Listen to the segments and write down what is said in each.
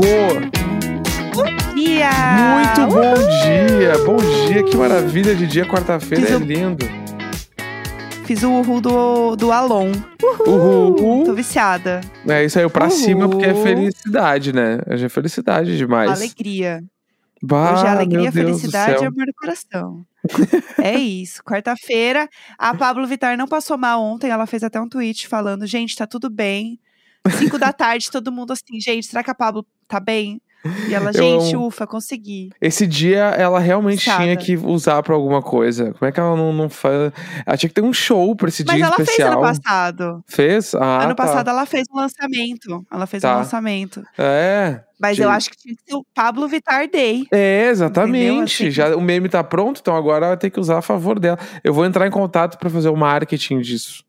Neco. Bom dia! Muito bom dia! Bom dia, que maravilha de dia. Quarta-feira é o- lindo. Fiz o uhul do, do Alon. Uhul. Tô viciada. É, isso aí, pra Uhul. cima porque é felicidade, né? Hoje é felicidade demais. Alegria. Bah, Hoje é alegria, do felicidade e amor no coração. é isso. Quarta-feira, a Pablo Vittar não passou mal ontem. Ela fez até um tweet falando: gente, tá tudo bem. Cinco da tarde, todo mundo assim, gente, será que a Pablo tá bem? E ela, Eu gente, amo. ufa, consegui. Esse dia ela realmente tinha que usar pra alguma coisa. Como é que ela não, não faz? Ela tinha que ter um show pra esse Mas dia ela fez especial. ano passado. Fez? Ah, ano tá. passado ela fez um lançamento. Ela fez um Tá. lançamento. É. Mas eu acho que tinha que ser o Pablo Vittar Day. É, exatamente. Assim. Já o meme tá pronto, então agora ela tem que usar a favor dela. Eu vou entrar em contato pra fazer o marketing disso.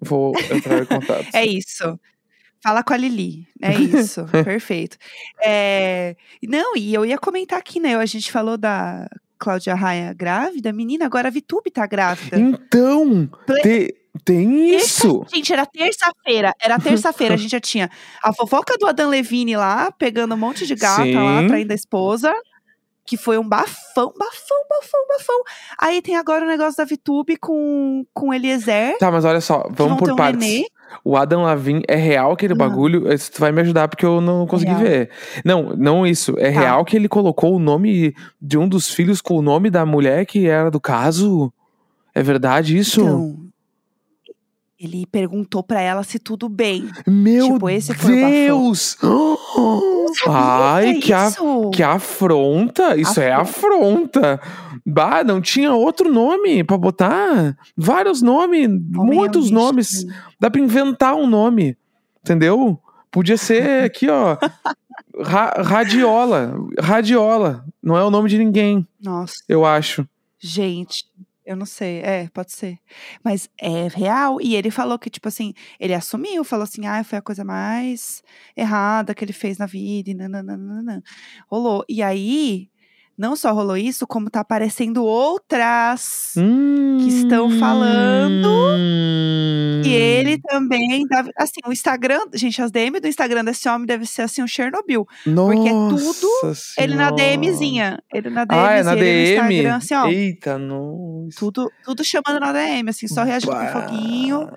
Vou entrar em contato. É isso. Fala com a Lili. É isso. Perfeito. É, Não, e eu ia comentar aqui, né? A gente falou da Cláudia Raia grávida. Menina, agora a Vitube tá grávida. Então, te- tem Terça- isso. Gente, era terça-feira. Era terça-feira. A gente já tinha a fofoca do Adam Levine lá, pegando um monte de gata lá, Sim. traindo a esposa. Que foi um bafão, bafão, bafão, bafão. Aí tem agora o negócio da Vitube com, com Eliezer. Tá, mas olha só, vamos por um partes. nenê. O Adam Lavin é real aquele bagulho? Esse Tu vai me ajudar porque eu não consegui real. ver. Não, não isso. É Tá. real que ele colocou o nome de um dos filhos com o nome da mulher que era do caso? É verdade isso? Então, ele perguntou pra ela se tudo bem. Meu tipo, esse foi o. Deus! Ai, que, a- que afronta! Isso é afronta! Bah, não tinha outro nome pra botar? Vários nomes, Homem é um muitos nomes. Dá pra inventar um nome, entendeu? Podia ser aqui, ó. Ra- radiola. Radiola. Não é o nome de ninguém, Nossa, eu acho. gente, eu não sei. É, pode ser. Mas é real. E ele falou que, tipo assim, ele assumiu, falou assim: ah, foi a coisa mais errada que ele fez na vida. E nananana. Rolou. E aí, não só rolou isso, como tá aparecendo outras. que estão falando Hum. E ele também, assim, o Instagram, gente, as DM do Instagram desse homem deve ser assim um Chernobyl. porque é tudo Nossa Ele na Senhora. DMzinha, ele na DMzinha, Ah, é na ele no DM? Instagram, assim, ó, Eita, nossa. tudo, tudo chamando na DM, assim, só reagindo com Bah. foguinho,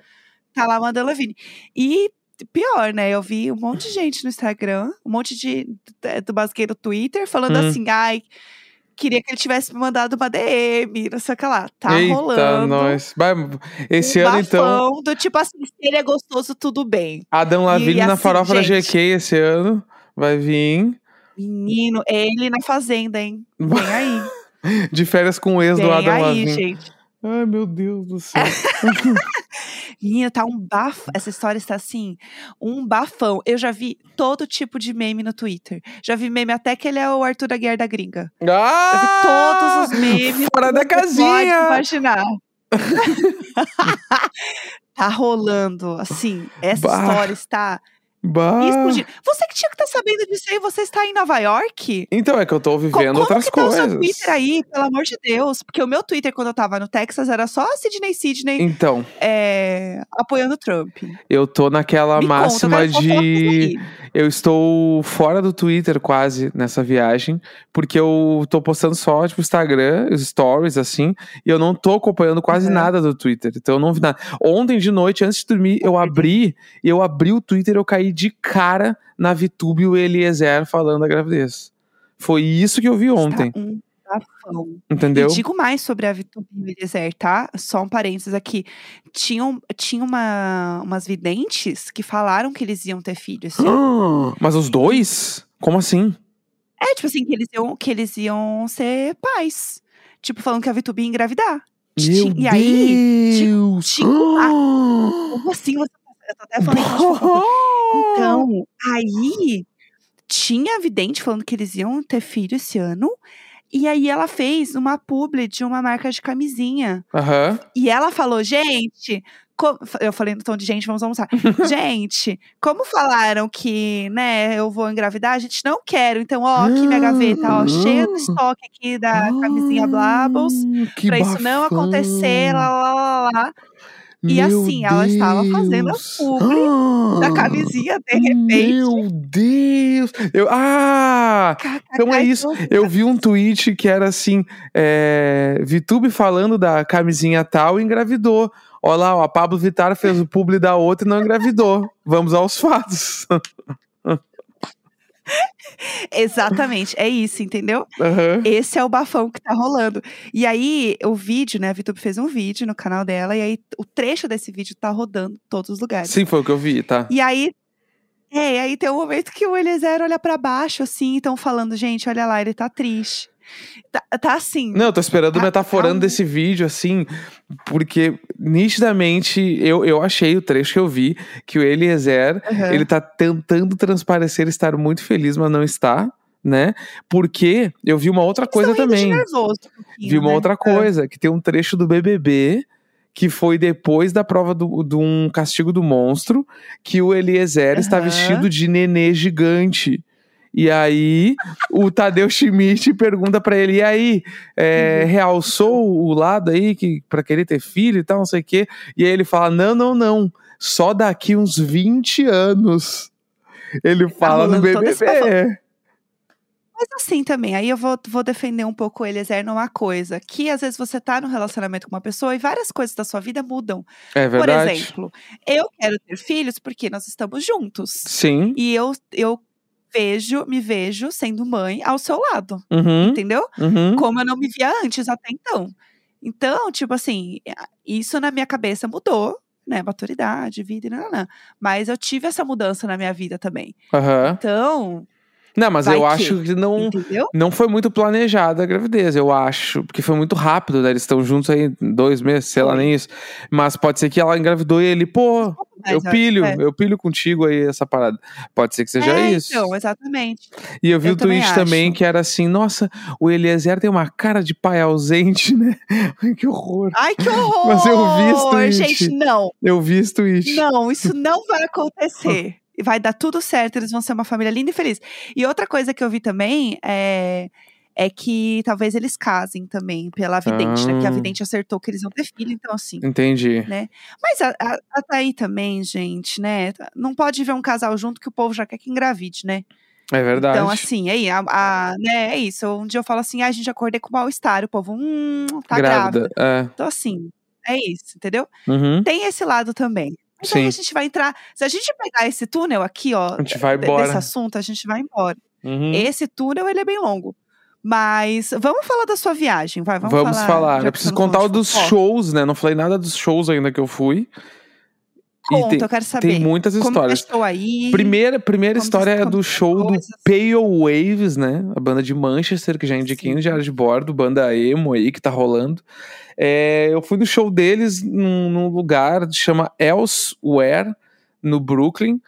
tá lá mandando Levine. E pior, né, eu vi um monte de gente no Instagram, um monte de, é, do basqueiro no Twitter, falando Hum. assim, ai, queria que ele tivesse me mandado uma DM, não sei o que lá. Tá Eita, rolando. nós. Vai, Esse um ano, então, do tipo assim, se ele é gostoso, tudo bem. Adam Lavigne na assim, farofa da gente. GQ esse ano. Vai vir. Menino, ele na fazenda, hein? Vem aí. De férias com o ex do Vem Adam aí, Lavigne. gente. Ai, meu Deus do céu. Menina, tá um bafo. Essa história está assim, um bafão. Eu já vi todo tipo de meme no Twitter. Já vi meme até que ele é o Arthur Aguiar da gringa. Já vi ah! todos os memes. Fora da você Pode casinha! imaginar. tá rolando, assim, essa Bah. história está Bah. explodindo. Você que tinha que estar sabendo disso aí, você está em Nova York? Então, é que eu tô Co- vivendo como outras que tá o coisas. seu Twitter aí, pelo amor de Deus? Porque o meu Twitter, quando eu tava no Texas, era só Sidney Sidney Então, é, apoiando o Trump. eu tô naquela Me máxima conta, de. Eu estou fora do Twitter quase nessa viagem, porque eu tô postando só, tipo, Instagram, stories, assim, e eu não tô acompanhando quase Uhum. nada do Twitter. Então eu não vi nada. Ontem de noite, antes de dormir, eu abri, eu abri o Twitter eu caí de cara na VTube e o Eliezer falando da gravidez. Foi isso que eu vi ontem, Está um bafão. entendeu? E digo mais sobre a Vitube e o Eliezer, tá? Só um parênteses aqui. Tinham, tinha uma, umas videntes que falaram que eles iam ter filhos. Ah, Mas os dois? Como assim? É, tipo assim, que eles iam, que eles iam ser pais. Tipo, falando que a Vitube ia engravidar. Meu e aí, Deus! tinha- como assim você. Eu tô até falando. Então, aí tinha vidente falando que eles iam ter filho esse ano. E aí ela fez uma publi de uma marca de camisinha. Aham. E ela falou, gente. co- Eu falei no tom de gente, vamos almoçar. gente, como falaram que, né, eu vou engravidar, a gente não quero. Então, ó, aqui minha gaveta, ó, cheia do estoque aqui da camisinha Blabbles. Ah, que Pra isso não bafão. acontecer, lá, lá, lá, lá. E Meu assim, ela estava fazendo a publi da Ah, camisinha, de repente. Meu Deus! Eu, ah! Então é isso. Eu vi um tweet que era assim: é, Vitube falando da camisinha tal e engravidou. Olha lá, ó, a Pablo Vittar fez o publi da outra e não engravidou. Vamos aos fatos. Exatamente, é isso, entendeu? Aham. Esse é o bafão que tá rolando. E aí, o vídeo, né? A VTube fez um vídeo no canal dela, e aí o trecho desse vídeo tá rodando em todos os lugares. Sim, foi o que eu vi, tá? E aí. É, e aí tem um momento que o Eliezer olha pra baixo, assim, e tão falando, gente, olha lá, ele tá triste. Tá, tá assim. Não, eu tô esperando Tá- metaforando tá um- desse vídeo, assim, porque nitidamente eu, eu achei o trecho que eu vi que o Eliezer Aham. ele tá tentando transparecer estar muito feliz, mas não está, né? Porque eu vi uma outra coisa rindo de também. nervoso um Vi uma né? outra Ah. coisa, que tem um trecho do BBB que foi depois da prova do- de um castigo do monstro, que o Eliezer está Aham. vestido de nenê gigante. E aí, o Tadeu Schmidt pergunta pra ele: e aí, é, Uhum. realçou o lado aí que para querer ter filho e tal, não sei o quê. E aí ele fala: não, não, não. Só daqui uns 20 anos. Ele fala no rolando todo esse BBB. Mas assim também, aí eu vou, vou defender um pouco o Eliezer numa coisa, que às vezes você tá no relacionamento com uma pessoa e várias coisas da sua vida mudam. É Por verdade. exemplo, eu quero ter filhos porque nós estamos juntos. Sim. E eu, eu vejo, me vejo sendo mãe ao seu lado, Uhum, entendeu? uhum. Como eu não me via antes até então. Então, tipo assim, isso na minha cabeça mudou, né? Maturidade, vida e nananã. Mas eu tive essa mudança na minha vida também. Aham. Então, Não, mas Vai eu que, acho que não, entendeu? não foi muito planejada a gravidez, eu acho. Porque foi muito rápido, né? Eles estão juntos aí dois meses, sei lá, nem isso. Mas pode ser que ela engravidou e ele, pô, eu pilho, é. eu pilho contigo aí essa parada. Pode ser que seja é, isso. Então, exatamente. E eu vi eu o também tweet também acho. que era assim: nossa, o Eliezer tem uma cara de pai ausente, né? Ai, que horror. Ai, que horror! Mas eu vi esse tweet. Gente, não. Eu vi esse tweet. Não, isso não vai acontecer. E Vai dar tudo certo, eles vão ser uma família linda e feliz. E outra coisa que eu vi também é, é que talvez eles casem também pela vidente, né? Porque a Ah. vidente acertou que eles vão ter filho, então assim. Entendi. Mas a- a- até aí também, gente, né? Não pode ver um casal junto que o povo já quer que engravide, né? É verdade. Então, assim, aí, a, a- né, é isso. Um dia eu falo assim, ah, a gente acordei com mal-estar, o povo, hum, tá grávida. Grávida. É. Então, assim, é isso, entendeu? Uhum. Tem esse lado também. Mas aí Sim. a gente vai entrar. Se a gente pegar esse túnel aqui, ó, A gente vai embora. desse assunto, a gente vai embora. Uhum. Esse túnel, ele é bem longo. Mas vamos falar da sua viagem, vai. Vamos, Vamos, falar. já Eu preciso contar dos shows, né? Não falei nada dos shows ainda que eu fui. Conta, tem, eu quero saber. tem muitas Como histórias. estou aí? Primeira, primeira como história é como do show do. Pale Waves, né? A banda de Manchester, que já indiquei no. Diário de Bordo, banda emo aí que tá rolando. É, eu fui no show deles num, num lugar que chama Elsewhere, no Brooklyn.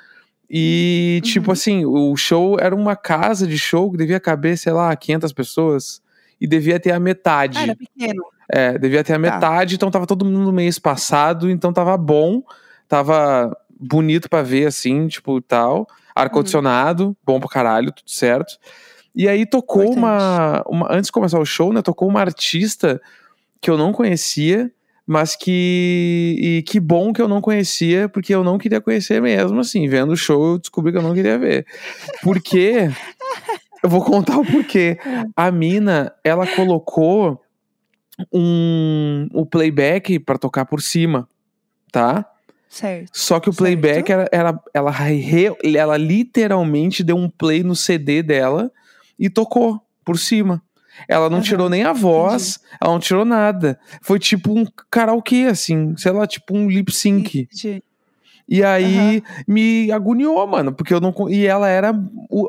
E, tipo Uhum. assim, o show era uma casa de show que devia caber, sei lá, 500 pessoas. E devia ter a metade. Ah, era pequeno. É, devia ter a Tá. metade, então tava todo mundo meio espaçado, então tava bom, tava bonito pra ver, assim, tipo, tal. Ar-condicionado, bom pra caralho, tudo certo. E aí tocou uma, uma. Antes de começar o show, né? Tocou uma artista que eu não conhecia, mas que. E que bom que eu não conhecia, porque eu não queria conhecer mesmo, assim. Vendo o show, eu descobri que eu não queria ver. Porque. eu vou contar o porquê. A mina, ela colocou um, o playback pra tocar por cima, tá? Certo. Só que o playback era, era ela, re- ela literalmente deu um play no CD dela e tocou por cima. Ela não Aham, tirou nem a voz, ela não tirou nada. Foi tipo um karaokê, assim, sei lá, tipo um lip sync. Entendi. E aí me agoniou, mano, porque eu não. E ela era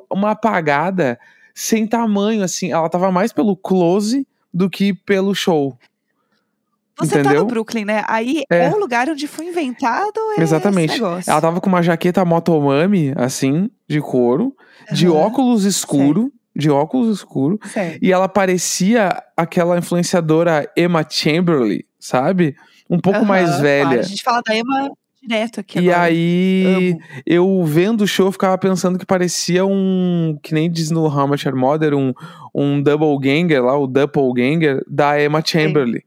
uma apagada sem tamanho, assim. Ela tava mais pelo close do que pelo show. Você tá Entendeu? no Brooklyn, né? Aí É. é o lugar onde foi inventado esse Exatamente. Ela tava com uma jaqueta motomami, assim, de couro, de Aham, óculos escuro, de óculos escuro, Certo. e ela parecia aquela influenciadora Emma Chamberlain, sabe? Um pouco mais Aham, velha. claro, a gente fala da Emma direto aqui E agora. aí, Amo. eu vendo o show, eu ficava pensando que parecia um. Que nem diz no How Much Mother, um, um double ganger lá, o doppelganger da Emma Chamberlain.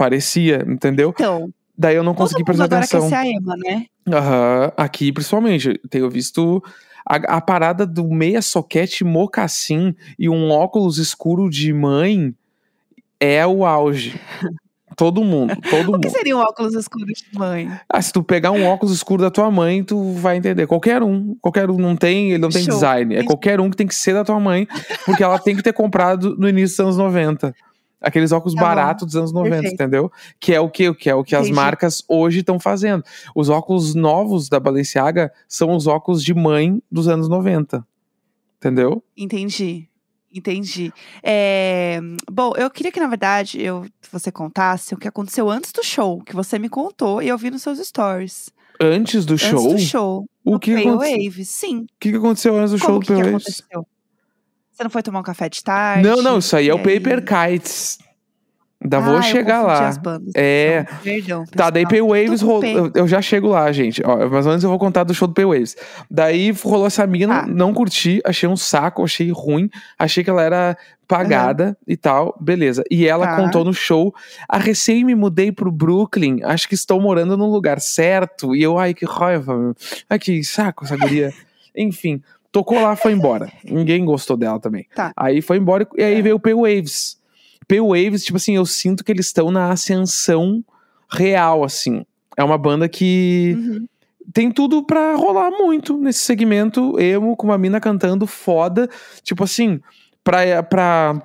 Parecia, entendeu? Então, Daí eu não consegui mundo prestar agora atenção. ser a Ema, né? Aham, aqui principalmente. Tenho visto a, a parada do meia soquete mocassim e um óculos escuro de mãe é o auge. Todo mundo, todo O que mundo. seria um óculos escuros de mãe? Ah, se tu pegar um óculos escuro da tua mãe, tu vai entender. Qualquer um, qualquer um não tem, ele não tem Show. design. É qualquer um que tem que ser da tua mãe, porque ela tem que ter comprado no início dos anos 90. Aqueles óculos Tá baratos dos anos 90, Perfeito. entendeu? Que é o que, que é o que as Entendi. marcas hoje estão fazendo. Os óculos novos da Balenciaga são os óculos de mãe dos anos 90. Entendeu? Entendi. Entendi. É, Bom, eu queria que, na verdade, eu... você contasse o que aconteceu antes do show, que você me contou e eu vi nos seus stories. Antes do show, Antes do show. o que aconteceu? Sim. o que aconteceu antes do Como show do que aconteceu? Você não foi tomar um café de tarde? Não, não, isso aí é o Paper Kites. Ainda Ah, vou chegar lá. É. Perdão, Tá, daí pessoal. Pay Waves rolou. Eu, eu já chego lá, gente. Ó, mas antes eu vou contar do show do Pay Waves. Daí rolou essa mina, Tá. não curti, achei um saco, achei ruim, achei que ela era pagada e tal, beleza. E ela Tá. contou no show: a recém me mudei pro Brooklyn, acho que estou morando no lugar certo. E eu, ai, que raiva, meu. ai, que saco essa guria. Enfim, tocou lá, foi embora. Ninguém gostou dela também. Tá. Aí foi embora e aí É. veio o Pay Waves. Pay Waves, tipo assim, eu sinto que eles estão na ascensão real, assim. É uma banda que Uhum. tem tudo pra rolar muito nesse segmento emo, com uma mina cantando foda. Tipo assim, pra, pra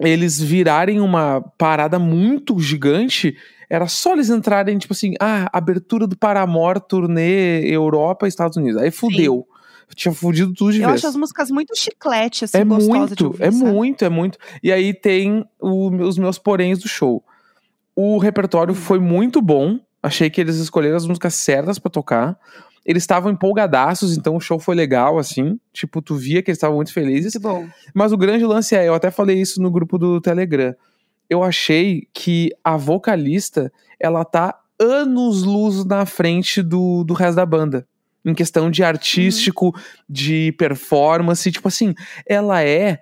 eles virarem uma parada muito gigante, era só eles entrarem, tipo assim, ah, abertura do Paramore, turnê Europa Estados Unidos. Aí fudeu. Tinha fudido tudo de Eu vez. acho as músicas muito chiclete, assim, É gostosa de muito, ouvir, é sabe? muito, é muito. E aí tem o- os meus poréns do show. O repertório Hum. foi muito bom. Achei que eles escolheram as músicas certas pra tocar. Eles estavam empolgadaços, então o show foi legal, assim. Tipo, tu via que eles estavam muito felizes. Muito bom. Mas o grande lance é, eu até falei isso no grupo do Telegram. Eu achei que a vocalista, ela tá anos luz na frente do, do resto da banda. Em questão de artístico, de performance. Tipo assim, ela é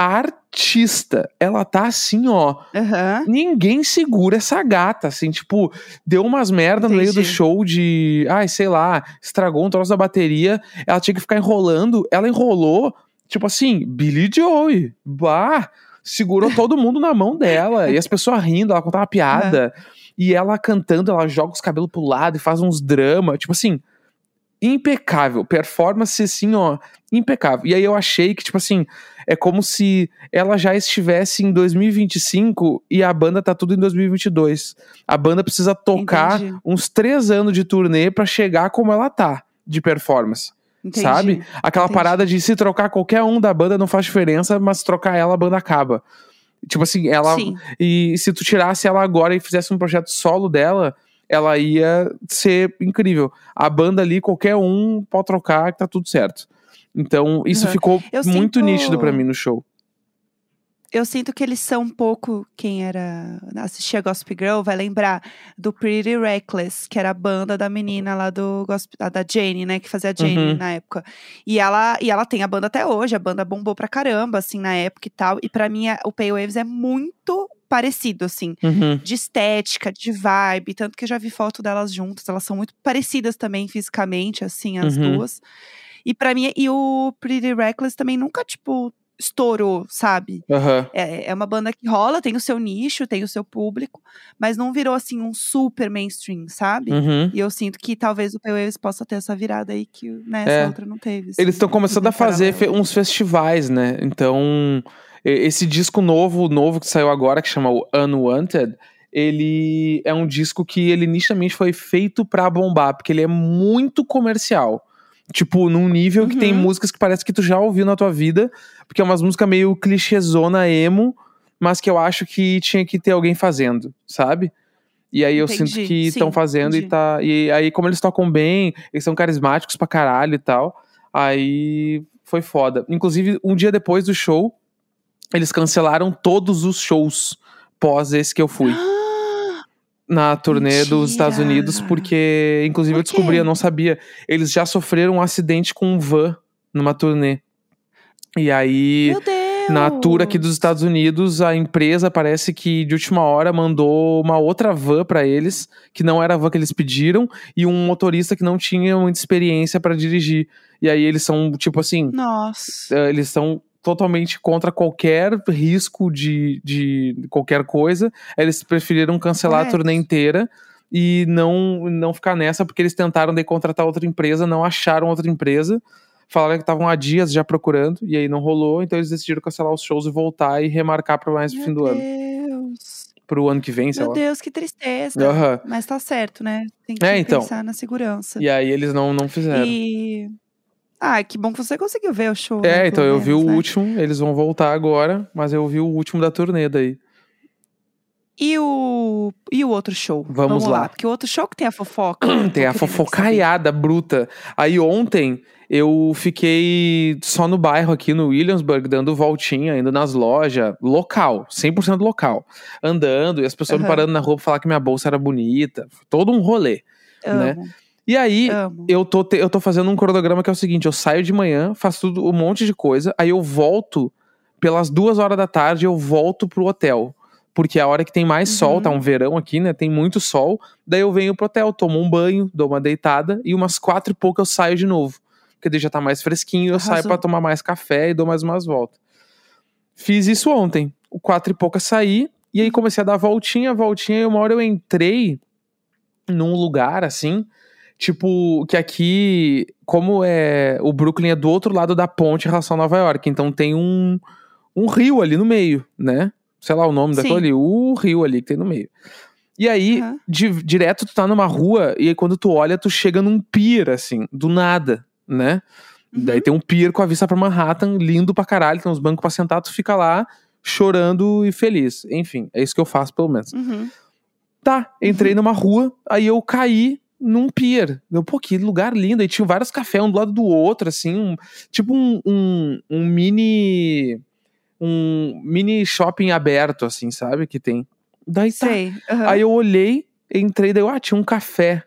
artista. Ela tá assim, ó. Aham. Ninguém segura essa gata, assim, tipo, deu umas merda no meio do Entendi. show de, ai, sei lá, estragou um troço da bateria, ela tinha que ficar enrolando, ela enrolou, tipo assim, Billy Joey, bah, segurou todo mundo na mão dela, e as pessoas rindo, ela contava piada, e ela cantando, ela joga os cabelos pro lado e faz uns drama, tipo assim, impecável, performance assim, ó, impecável. E aí eu achei que, tipo assim, é como se ela já estivesse em 2025 e a banda tá tudo em 2022. A banda precisa tocar Entendi. uns três anos de turnê pra chegar como ela tá de performance. Entendi. Sabe? Aquela Entendi. parada de se trocar qualquer um da banda não faz diferença, mas se trocar ela, a banda acaba. Tipo assim, ela. Sim. E se tu tirasse ela agora e fizesse um projeto solo dela, ela ia ser incrível. A banda ali, qualquer um pode trocar que tá tudo certo. Então, isso Uhum. ficou Eu muito sinto- nítido pra mim no show. Eu sinto que eles são um pouco. Quem era. assistia Gossip Girl vai lembrar do Pretty Reckless, que era a banda da menina lá do Gossip, da Jane, né? Que fazia a Jane Uhum. na época. E ela, e ela tem a banda até hoje, a banda bombou pra caramba, assim, na época e tal. E pra mim, a- o Pale Waves é muito parecido, assim. Uhum. De estética, de vibe, tanto que eu já vi foto delas juntas, elas são muito parecidas também fisicamente, assim, as Uhum. duas. E pra mim, e o Pretty Reckless também nunca, tipo, estourou, sabe? Aham. É, é uma banda que rola, tem o seu nicho, tem o seu público, mas não virou assim um super mainstream, sabe? Uhum. E eu sinto que talvez o P-Waves possa ter essa virada aí que né, É. essa outra não teve. assim, Eles estão começando a fazer fe- uns festivais, né? Então, esse disco novo, novo que saiu agora, que chama o Unwanted, ele é um disco que ele nitidamente foi feito pra bombar, porque ele é muito comercial. Tipo, num nível que tem Uhum. músicas que parece que tu já ouviu na tua vida, porque é umas músicas meio clichêzona emo, mas que eu acho que tinha que ter alguém fazendo, sabe? E aí eu sinto Entendi, que estão fazendo e entendi. tá. E aí, como eles tocam bem, eles são carismáticos pra caralho e tal. Aí foi foda. Inclusive, um dia depois do show, eles cancelaram todos os shows pós esse que eu fui. Na turnê dos Estados Mentira! Unidos, porque, inclusive, eu Por descobri, quê? eu não sabia. Eles já sofreram um acidente com um van numa turnê. E aí. Na tour aqui dos Estados Unidos, a empresa parece que de última hora mandou uma outra van para eles, que não era a van que eles pediram, e um motorista que não tinha muita experiência para dirigir. E aí eles são, tipo assim. Nossa. eh, Eles são totalmente contra qualquer risco de, de qualquer coisa. Eles preferiram cancelar a Correto. turnê inteira e não, não ficar nessa, porque eles tentaram daí contratar outra empresa, não acharam outra empresa. Falaram que estavam há dias já procurando, e aí não rolou, então eles decidiram cancelar os shows e voltar e remarcar para mais no fim do ano. Deus. Pro ano que vem, sei Meu lá. Deus, que tristeza. Aham. Mas tá certo, né? Tem que É, então. pensar na segurança. E aí eles não, não fizeram. E. Ah, que bom que você conseguiu ver o show. né, É, então pelo eu vi menos, o né? último, eles vão voltar agora, mas eu vi o último da turnê daí. E o, e o outro show? Vamos lá. Porque o outro show que tem a fofoca. Tem a fofocaiada bruta. Aí ontem eu fiquei só no bairro aqui no Williamsburg, dando voltinha, indo nas lojas, local, 100% local. Andando, e as pessoas me Aham. parando na rua pra falar que minha bolsa era bonita. Todo um rolê. saber. né? E aí, amo. eu tô, te- eu tô fazendo um cronograma que é o seguinte: eu saio de manhã, faço tudo, um monte de coisa, aí eu volto pelas duas horas da tarde, eu volto pro hotel. Porque é a hora que tem mais sol, Uhum. tá um verão aqui, né? Tem muito sol. Daí eu venho pro hotel, tomo um banho, dou uma deitada e umas quatro e pouco eu saio de novo. Porque daí já tá mais fresquinho, eu saio Arrasou. pra tomar mais café e dou mais umas voltas. Fiz isso ontem. O quatro e pouca saí, e aí comecei a dar voltinha, voltinha, e uma hora eu entrei num lugar assim, tipo, que aqui, como é. O Brooklyn é do outro lado da ponte em relação a Nova York, então tem um, um rio ali no meio, né? Sei lá o nome Sim. daquele ali, o rio ali que tem no meio. E aí, Aham. di- direto tu tá numa rua, e aí quando tu olha, tu chega num pier, assim, do nada, né? Uhum. Daí tem um pier com a vista pra Manhattan, lindo pra caralho, tem uns bancos pra sentar, tu fica lá chorando e feliz. Enfim, é isso que eu faço, pelo menos. Uhum. Tá, entrei numa rua, aí eu caí num pier. Eu, pô, que lugar lindo. Aí tinha vários cafés um do lado do outro, assim, um- tipo um, um, um mini. Um mini shopping aberto, assim, sabe? Que tem. Daí tá. Sei. aham. Aí eu olhei, entrei, daí eu, ah, tinha um café.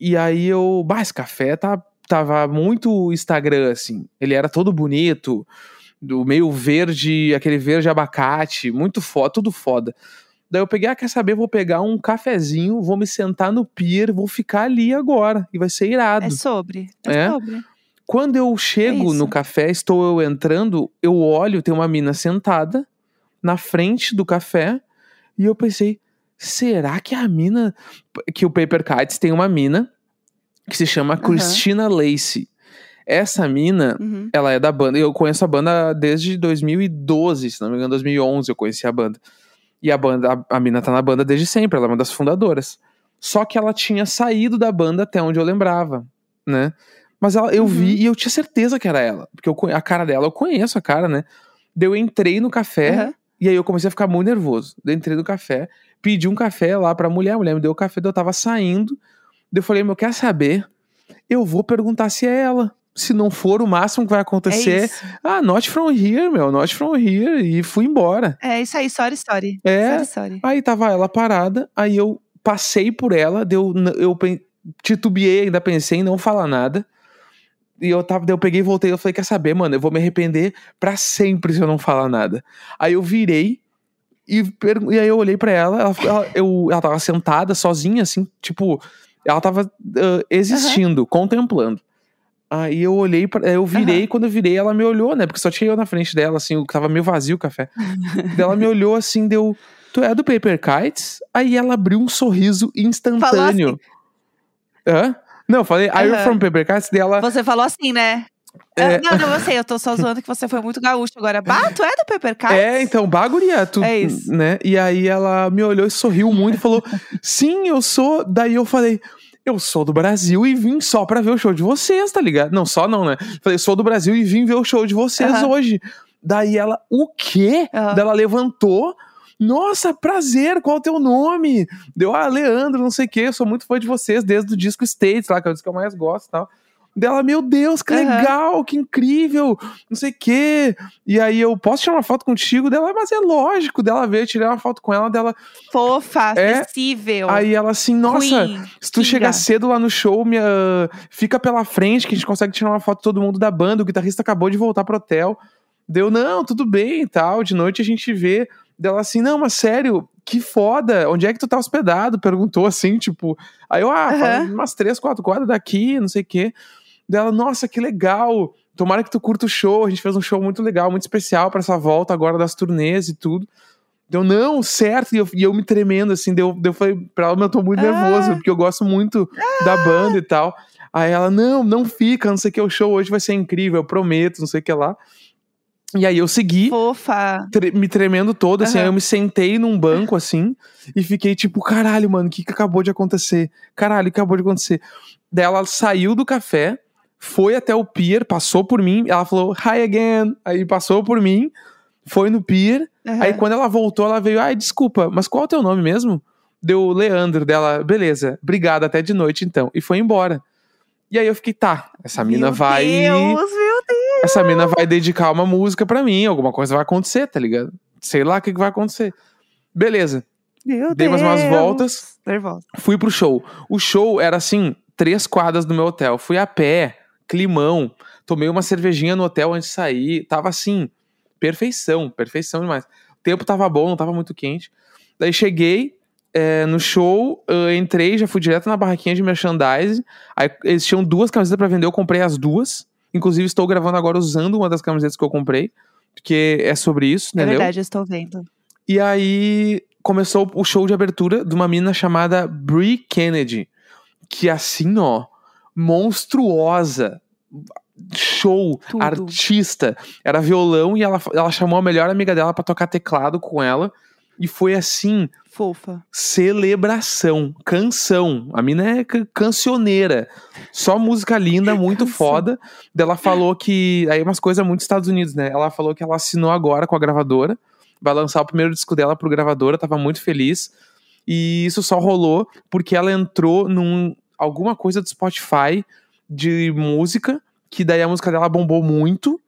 E aí eu, bah, esse café tá, tava muito Instagram, assim. Ele era todo bonito, do meio verde, aquele verde abacate, muito foda, tudo foda. Daí eu peguei, ah, quer saber, vou pegar um cafezinho, vou me sentar no pier, vou ficar ali agora, e vai ser irado. É sobre. É, É? sobre. Quando eu chego isso. no café, estou eu entrando, eu olho, tem uma mina sentada na frente do café, e eu pensei, será que a mina. Que o Paper Kites tem uma mina que se chama Christina Lacey. Essa mina, Uhum. ela é da banda, eu conheço a banda desde 2012, se não me engano, 2011 eu conheci a banda. E a banda, a, a mina tá na banda desde sempre, ela é uma das fundadoras. Só que ela tinha saído da banda até onde eu lembrava, né? Mas ela, eu Uhum. vi e eu tinha certeza que era ela. Porque eu, a cara dela, eu conheço a cara, né? Daí eu entrei no café Aham. e aí eu comecei a ficar muito nervoso. Daí eu entrei no café, pedi um café lá pra mulher, a mulher me deu o café, daí eu tava saindo. Daí eu falei, meu, quer saber? Eu vou perguntar se é ela. Se não for, o máximo que vai É acontecer isso. ah, not from here, meu, not from here. E fui embora. É isso aí, sorry, sorry. É. Sorry, sorry. Aí tava ela parada, aí eu passei por ela, deu, eu titubeei, ainda pensei em não falar nada. E eu tava, eu peguei e voltei, eu falei, quer saber, mano, eu vou me arrepender pra sempre se eu não falar nada. Aí eu virei e, e aí eu olhei pra ela, ela, ela- eu, ela tava sentada sozinha, assim, tipo, ela tava ah, existindo, contemplando. Aí eu olhei, pra, eu virei, Aham. quando eu virei, ela me olhou, né? Porque só tinha eu na frente dela, assim, o- tava meio vazio o café. Ela me olhou assim, deu. Tu é do Paper Kites? Aí ela abriu um sorriso instantâneo. assim? Hã? Não, eu falei, Are you from Paper Kites? Daí ela. Você falou assim, né? É. Ah, Não, não, eu sei, eu tô só zoando que você foi muito gaúcho agora. Bah, tu é do Paper Kites? É, então, baguria, tu, É isso. né? E aí ela me olhou e sorriu muito e falou: Sim, eu sou. Daí eu falei: Eu sou do Brasil e vim só pra ver o show de vocês, tá ligado? Não, só não, né? Falei: Sou do Brasil e vim ver o show de vocês Aham. hoje. Daí ela: O quê? Aham. Daí ela levantou. Nossa, prazer, qual é o teu nome? Deu, ah, Leandro, não sei o quê, eu sou muito fã de vocês desde o disco States, lá, que é o disco que eu mais gosto e tal. Dela, meu Deus, que legal, que incrível, não sei o quê. E aí eu posso tirar uma foto contigo dela, mas é lógico dela ver, eu tirei uma foto com ela dela. Fofa, É. acessível. Aí ela assim, nossa, Queen, se tu Kinga. chegar cedo lá no show, ah, fica pela frente que a gente consegue tirar uma foto de todo mundo da banda. O guitarrista acabou de voltar pro hotel. Deu, não, tudo bem e tal. De noite a gente vê. Dela assim, não, mas sério, que foda. Onde é que tu tá hospedado? Perguntou assim, tipo. Aí eu, ah, Aham. umas três, quatro quadras daqui, não sei o quê. Dela, nossa, que legal. Tomara que tu curta o show. A gente fez um show muito legal, muito especial pra essa volta agora das turnês e tudo. Deu, não, certo. E eu, e eu me tremendo, assim. Deu, deu falei pra ela, eu tô muito Ah. nervoso, porque eu gosto muito da banda e tal. Aí ela, não, não fica, não sei o que, o show hoje vai ser incrível, eu prometo, não sei o que lá. E aí eu segui, Fofa. tre- me tremendo todo, assim, Aham. aí eu me sentei num banco, assim, e fiquei tipo, caralho, mano, o que, que acabou de acontecer? Caralho, o que acabou de acontecer? Daí ela saiu do café, foi até o pier, passou por mim, ela falou, hi again, aí passou por mim, foi no pier, Aham. Aí quando ela voltou, ela veio, ai, desculpa, mas qual é o teu nome mesmo? Deu Leandro dela, beleza, obrigado, até de noite então. E foi embora. E aí eu fiquei, tá, essa mina Meu vai. Deus, meu Deus. Essa mina vai dedicar uma música pra mim, alguma coisa vai acontecer, tá ligado? Sei lá o que, que vai acontecer. Beleza. Meu Dei mais umas Deus. voltas. Nervosa. Fui pro show. O show era assim, três quadras do meu hotel. Fui a pé, climão. Tomei uma cervejinha no hotel antes de sair. Tava assim, perfeição, perfeição demais. O tempo tava bom, não tava muito quente. Daí cheguei é, no show, eu entrei, já fui direto na barraquinha de merchandising. Aí eles tinham duas camisetas pra vender, eu comprei as duas. Inclusive, estou gravando agora usando uma das camisetas que eu comprei. Porque é sobre isso, É entendeu? verdade, eu estou vendo. E aí começou o show de abertura de uma menina chamada Brie Kennedy. Que assim, ó, monstruosa. Show, Tudo. artista. Era violão e ela, ela chamou a melhor amiga dela pra tocar teclado com ela. E foi assim, Fofa. celebração, canção. A mina é ca- cancioneira. Só música linda, muito foda. Ela falou que. Aí umas coisas muito Estados Unidos, né? Ela falou que ela assinou agora com a gravadora. Vai lançar o primeiro disco dela pro gravadora, tava muito feliz. E isso só rolou porque ela entrou num alguma coisa do Spotify de música, que daí a música dela bombou muito.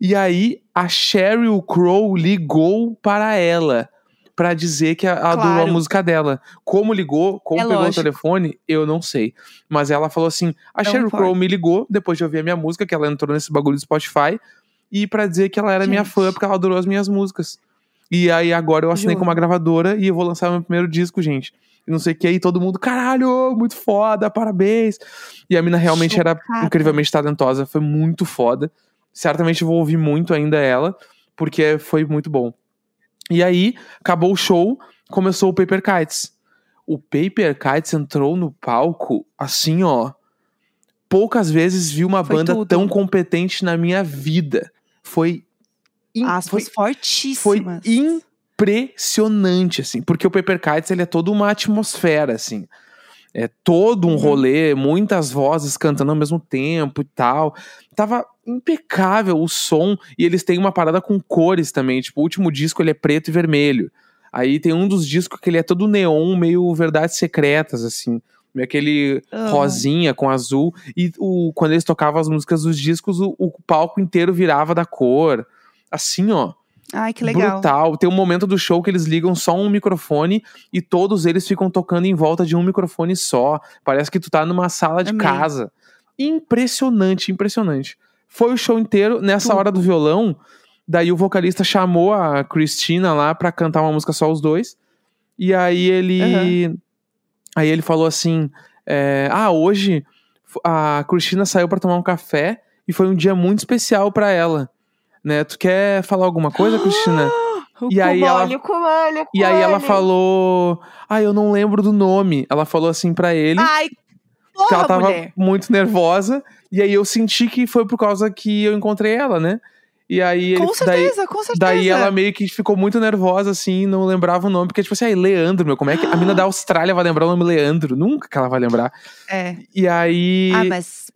E aí a Sheryl Crow ligou para ela pra dizer que ela adorou a Claro. música dela. Como ligou, como É pegou lógico. o telefone, eu não sei. Mas ela falou assim: a Não Sheryl. Crow me ligou depois de ouvir a minha música, que ela entrou nesse bagulho do Spotify, e pra dizer que ela era minha Gente. fã porque ela adorou as minhas músicas. E aí agora eu assinei Juro. com uma gravadora e eu vou lançar meu primeiro disco, gente. E não sei o que, e todo mundo, caralho, muito foda, parabéns. E a mina realmente era Chocada. incrivelmente talentosa, foi muito foda. Certamente vou ouvir muito ainda ela, porque foi muito bom. E aí, acabou o show, começou o Paper Kites. O Paper Kites entrou no palco assim, ó. Poucas vezes vi uma Foi banda tudo. tão competente na minha vida. Foi. in- Aspas foi fortíssimas. Impressionante, assim, porque o Paper Kites ele é toda uma atmosfera, assim. É todo um Uhum. rolê, muitas vozes cantando ao mesmo tempo e tal. Tava impecável o som, e eles têm uma parada com cores também. Tipo, o último disco ele é preto e vermelho. Aí tem um dos discos que ele é todo neon, meio verdades secretas, assim. Meio aquele rosinha com azul. E o, quando eles tocavam as músicas dos discos, o, o palco inteiro virava da cor. Assim, ó Ai, que legal. brutal. Tem um momento do show que eles ligam só um microfone e todos eles ficam tocando em volta de um microfone só. Parece que tu tá numa sala de Amei. casa. Impressionante, impressionante. Foi o show inteiro. Nessa Tudo. hora do violão, daí o vocalista chamou a Cristina lá pra cantar uma música só os dois. E aí ele. Aí ele falou assim: é, Ah, hoje a Cristina saiu pra tomar um café e foi um dia muito especial pra ela. Né? Tu quer falar alguma coisa, Cristina? O E aí ela- Kumali, o Kumali, o E aí ela falou. Ah, eu não lembro do nome. Ela falou assim pra ele. Ai, porra, ela tava mulher. muito nervosa. E aí eu senti que foi por causa que eu encontrei ela, né? E aí ele. Com daí, certeza, com certeza. daí ela meio que ficou muito nervosa, assim, não lembrava o nome. Porque, tipo assim, aí, Leandro, meu, como é que a mina da Austrália vai lembrar o nome Leandro? Nunca que ela vai lembrar. É. E aí. Ah, mas...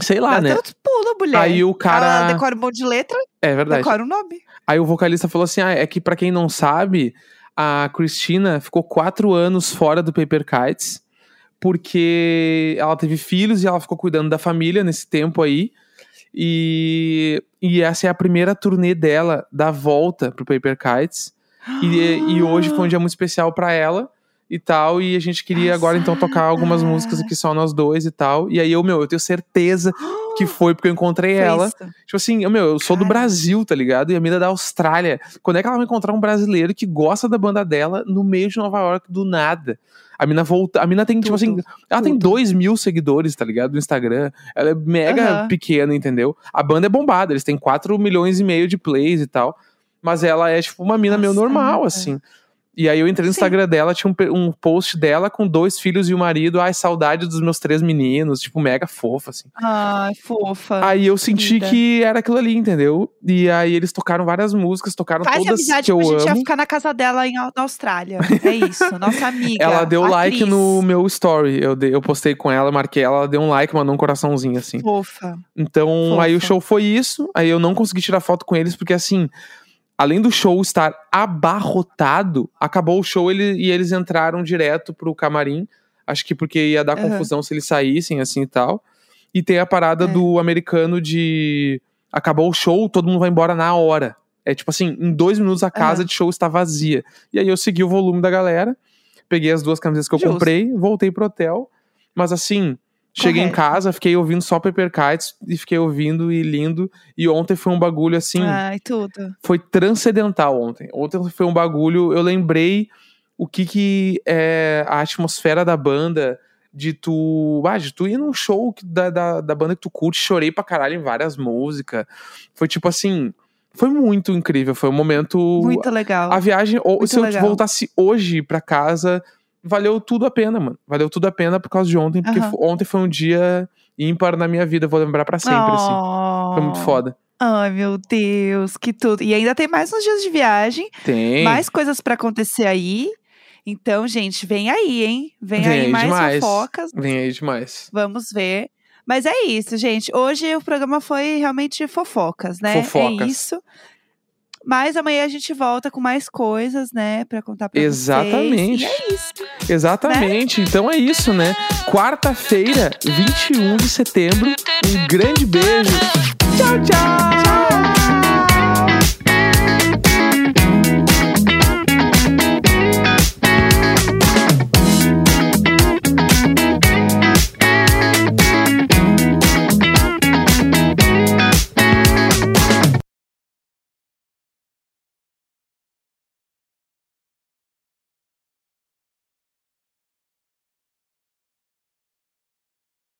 sei lá, né? tantos pulos, mulher. Aí o cara. Ela decora um monte de letra, É verdade. decora o nome. Aí o vocalista falou assim: ah, é que pra quem não sabe, a Cristina ficou quatro anos fora do Paper Kites, porque ela teve filhos e ela ficou cuidando da família nesse tempo aí. E, e essa é a primeira turnê dela da volta pro Paper Kites. E, e hoje foi um dia muito especial pra ela. E tal. E a gente queria agora então tocar algumas músicas aqui só nós dois e tal. E aí eu, meu, eu tenho certeza que foi porque eu encontrei Foi ela. isso. Tipo assim, eu, meu, eu sou do Cara. Brasil, tá ligado? E a mina é da Austrália. Quando é que ela vai encontrar um brasileiro que gosta da banda dela no meio de Nova York do nada? A mina volta. A mina tem, tipo assim, Tudo, ela tem tudo. dois mil seguidores, tá ligado? No Instagram. Ela é mega Aham. pequena, entendeu? A banda é bombada, eles têm 4 milhões e meio de plays e tal. Mas ela é, tipo, uma mina meio Nossa, normal, é. assim. E aí eu entrei no Sim. Instagram dela, tinha um, um post dela com dois filhos e o marido. Ai, saudade dos meus três meninos. Tipo, mega fofa, assim. Ai, fofa. Aí eu senti linda. que era aquilo ali, entendeu? E aí eles tocaram várias músicas, tocaram Faz todas amizade que eu pra gente já amo. ficar na casa dela em, na Austrália. É isso, nossa amiga. Ela deu like atriz. no meu story. Eu, dei- eu postei com ela, marquei ela, ela deu um like, mandou um coraçãozinho assim. Fofa. Então, Fofa. aí o show foi isso. Aí eu não consegui tirar foto com eles, porque assim, além do show estar abarrotado, acabou o show ele, e eles entraram direto pro camarim. Acho que porque ia dar Aham. confusão se eles saíssem, assim e tal. E tem a parada É. do americano de. Acabou o show, todo mundo vai embora na hora. É tipo assim, em dois minutos a casa Aham. de show está vazia. E aí eu segui o volume da galera, peguei as duas camisetas que eu Justo. comprei, voltei pro hotel. Mas assim, cheguei em Correto. casa, fiquei ouvindo só Paper Kites e fiquei ouvindo e lindo. E ontem foi um bagulho assim, Ai, tudo. foi transcendental ontem. Ontem foi um bagulho, eu lembrei o que que é a atmosfera da banda, de tu, ah, de tu ir num show da, da, da banda que tu curte, chorei pra caralho em várias músicas. Foi tipo assim, foi muito incrível, foi um momento... Muito legal. A viagem, ou, Muito se eu legal. voltasse hoje pra casa, valeu tudo a pena, mano. Valeu tudo a pena por causa de ontem, porque fo- ontem foi um dia ímpar na minha vida, vou lembrar pra sempre, assim. Foi muito Oh. foda. Ai, meu Deus, que tudo. E ainda tem mais uns dias de viagem, Tem. mais coisas pra acontecer aí. Então, gente, vem aí, hein? Vem, Vem aí aí mais demais. fofocas. Vem aí demais. Vamos ver. Mas é isso, gente. Hoje o programa foi realmente fofocas, né? Fofocas. É isso. Mas amanhã a gente volta com mais coisas, né? Pra contar pra Exatamente. vocês. E é isso. Exatamente. Então é isso, né? Quarta-feira, 21 de setembro. Um grande beijo. Tchau, tchau!